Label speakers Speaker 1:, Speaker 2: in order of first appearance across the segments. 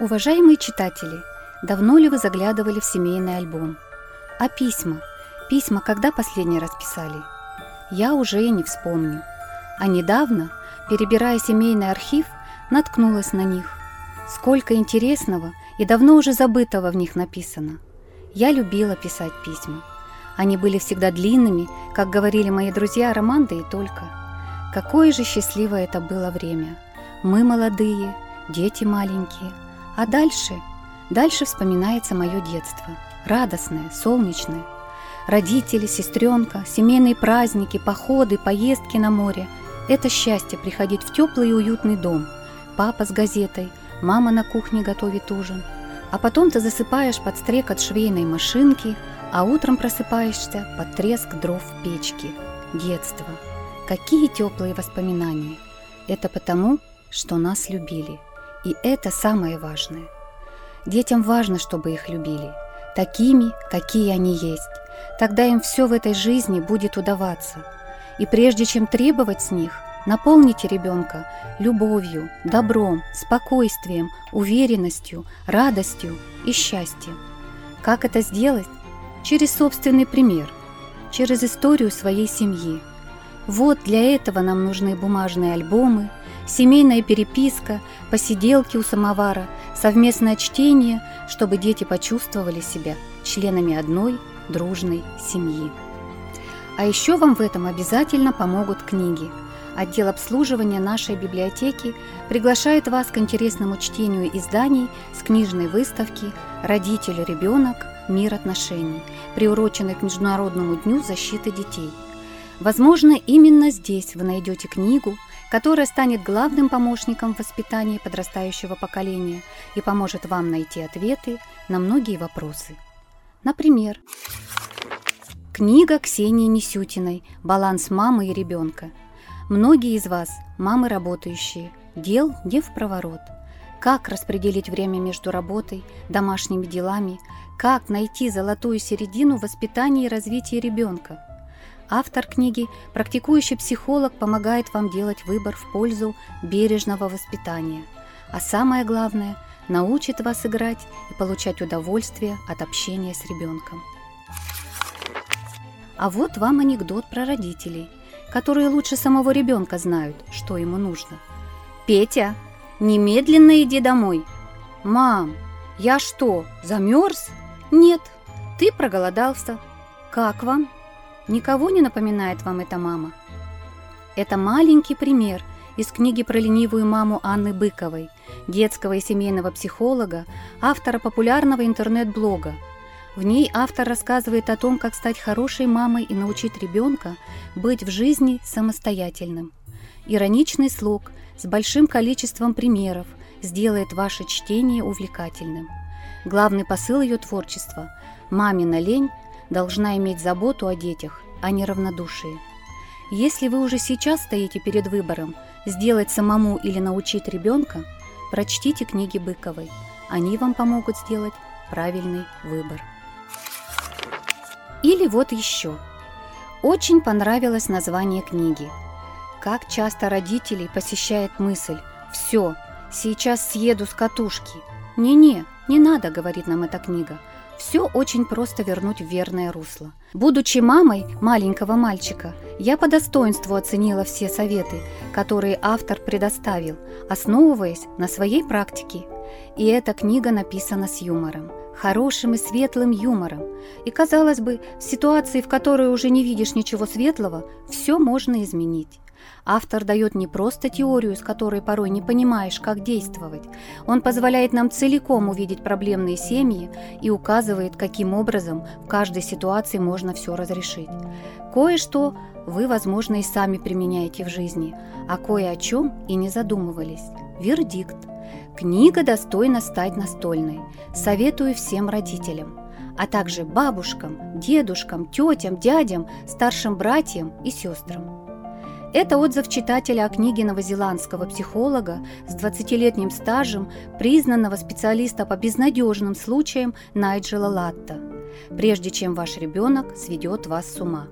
Speaker 1: Уважаемые читатели, давно ли вы заглядывали в семейный альбом? А письма? Письма когда последний раз писали? Я уже и не вспомню. А недавно, перебирая семейный архив, наткнулась на них. Сколько интересного и давно уже забытого в них написано. Я любила писать письма. Они были всегда длинными, как говорили мои друзья Романда и только. Какое же счастливое это было время. Мы молодые, дети маленькие – а дальше? Дальше вспоминается мое детство. Радостное, солнечное. Родители, сестренка, семейные праздники, походы, поездки на море. Это счастье приходить в теплый и уютный дом. Папа с газетой, мама на кухне готовит ужин. А потом ты засыпаешь под стрекот швейной машинки, а утром просыпаешься под треск дров в печке. Детство. Какие теплые воспоминания. Это потому, что нас любили. И это самое важное. Детям важно, чтобы их любили, такими, какие они есть. Тогда им все в этой жизни будет удаваться. И прежде чем требовать с них, наполните ребенка любовью, добром, спокойствием, уверенностью, радостью и счастьем. Как это сделать? Через собственный пример, через историю своей семьи. Вот для этого нам нужны бумажные альбомы – семейная переписка, посиделки у самовара, совместное чтение, чтобы дети почувствовали себя членами одной дружной семьи. А еще вам в этом обязательно помогут книги. Отдел обслуживания нашей библиотеки приглашает вас к интересному чтению изданий с книжной выставки «Родитель-ребенок. Мир отношений», приуроченной к Международному дню защиты детей. Возможно, именно здесь вы найдете книгу, которая станет главным помощником в воспитании подрастающего поколения и поможет вам найти ответы на многие вопросы. Например, книга Ксении Несютиной «Баланс мамы и ребенка». Многие из вас – мамы работающие, дел не в проворот. Как распределить время между работой, домашними делами, как найти золотую середину в воспитании и развитии ребенка – Автор книги, практикующий психолог, помогает вам делать выбор в пользу бережного воспитания. А самое главное, научит вас играть и получать удовольствие от общения с ребенком. А вот вам анекдот про родителей, которые лучше самого ребенка знают, что ему нужно. «Петя, немедленно иди домой!» «Мам, я что, замерз?» «Нет, ты проголодался. Как вам?» Никого не напоминает вам эта мама? Это маленький пример из книги про ленивую маму Анны Быковой, детского и семейного психолога, автора популярного интернет-блога. В ней автор рассказывает о том, как стать хорошей мамой и научить ребенка быть в жизни самостоятельным. Ироничный слог с большим количеством примеров сделает ваше чтение увлекательным. Главный посыл ее творчества – мамина лень должна иметь заботу о детях, а не равнодушие. Если вы уже сейчас стоите перед выбором сделать самому или научить ребенка, прочтите книги Быковой. Они вам помогут сделать правильный выбор. Или вот еще. Очень понравилось название книги. Как часто родителей посещает мысль «Все, сейчас съеду с катушки». «Не-не, не надо», — говорит нам эта книга. Все очень просто вернуть в верное русло. Будучи мамой маленького мальчика, я по достоинству оценила все советы, которые автор предоставил, основываясь на своей практике. И эта книга написана с юмором, хорошим и светлым юмором. И казалось бы, в ситуации, в которой уже не видишь ничего светлого, все можно изменить. Автор дает не просто теорию, с которой порой не понимаешь, как действовать. Он позволяет нам целиком увидеть проблемные семьи и указывает, каким образом в каждой ситуации можно все разрешить. Кое-что вы, возможно, и сами применяете в жизни, а кое о чем и не задумывались. Вердикт. Книга достойна стать настольной. Советую всем родителям а также бабушкам, дедушкам, тетям, дядям, старшим братьям и сестрам. Это отзыв читателя о книге новозеландского психолога с 20-летним стажем, признанного специалиста по безнадежным случаям Найджела Латта, прежде чем ваш ребенок сведет вас с ума.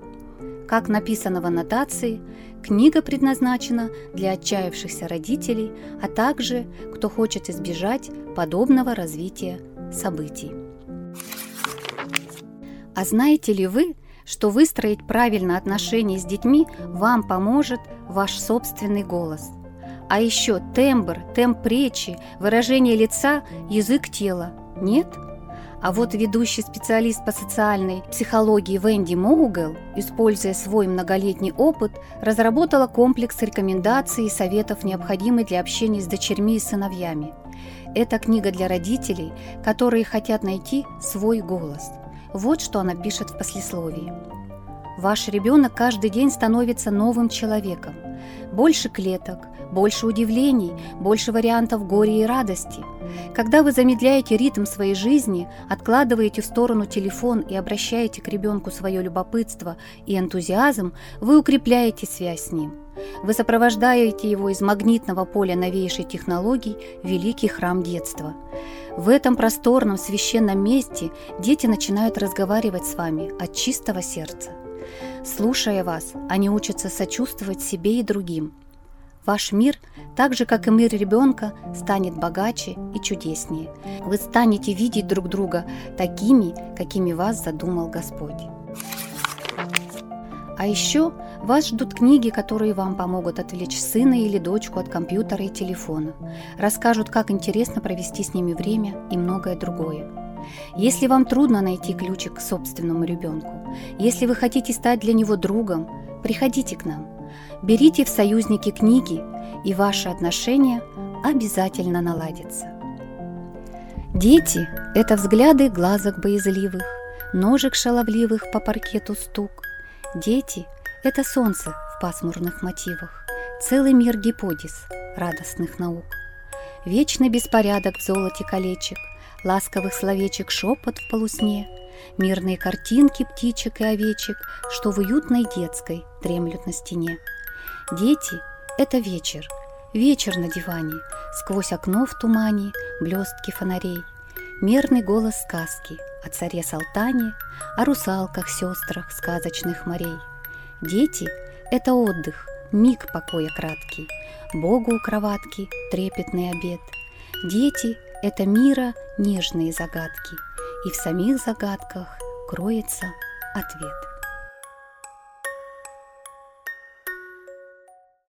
Speaker 1: Как написано в аннотации, книга предназначена для отчаявшихся родителей, а также кто хочет избежать подобного развития событий. А знаете ли вы, что выстроить правильно отношения с детьми вам поможет ваш собственный голос? А еще тембр, темп речи, выражение лица, язык тела. Нет? А вот ведущий специалист по социальной психологии Венди Моугел, используя свой многолетний опыт, разработала комплекс рекомендаций и советов, необходимых для общения с дочерьми и сыновьями. Это книга для родителей, которые хотят найти свой голос. Вот что она пишет в послесловии. Ваш ребенок каждый день становится новым человеком. Больше клеток, больше удивлений, больше вариантов горя и радости. Когда вы замедляете ритм своей жизни, откладываете в сторону телефон и обращаете к ребенку свое любопытство и энтузиазм, вы укрепляете связь с ним. Вы сопровождаете его из магнитного поля новейшей технологий в великий храм детства. В этом просторном священном месте дети начинают разговаривать с вами от чистого сердца. Слушая вас, они учатся сочувствовать себе и другим. Ваш мир, так же как и мир ребенка, станет богаче и чудеснее. Вы станете видеть друг друга такими, какими вас задумал Господь. А еще вас ждут книги, которые вам помогут отвлечь сына или дочку от компьютера и телефона, расскажут, как интересно провести с ними время и многое другое. Если вам трудно найти ключик к собственному ребенку, если вы хотите стать для него другом, приходите к нам. Берите в союзники книги, и ваши отношения обязательно наладятся. Дети – это взгляды глазок боязливых, ножек шаловливых по паркету стук. Дети – это солнце в пасмурных мотивах, целый мир гиподиз радостных наук. Вечный беспорядок в золоте колечек, ласковых словечек шепот в полусне, мирные картинки птичек и овечек, что в уютной детской дремлют на стене. Дети — это вечер, вечер на диване, сквозь окно в тумане блестки фонарей, мерный голос сказки о царе Салтане, о русалках-сестрах сказочных морей. Дети — это отдых, миг покоя краткий, Богу у кроватки трепетный обед. Дети — это мира нежные загадки, и в самих загадках кроется ответ.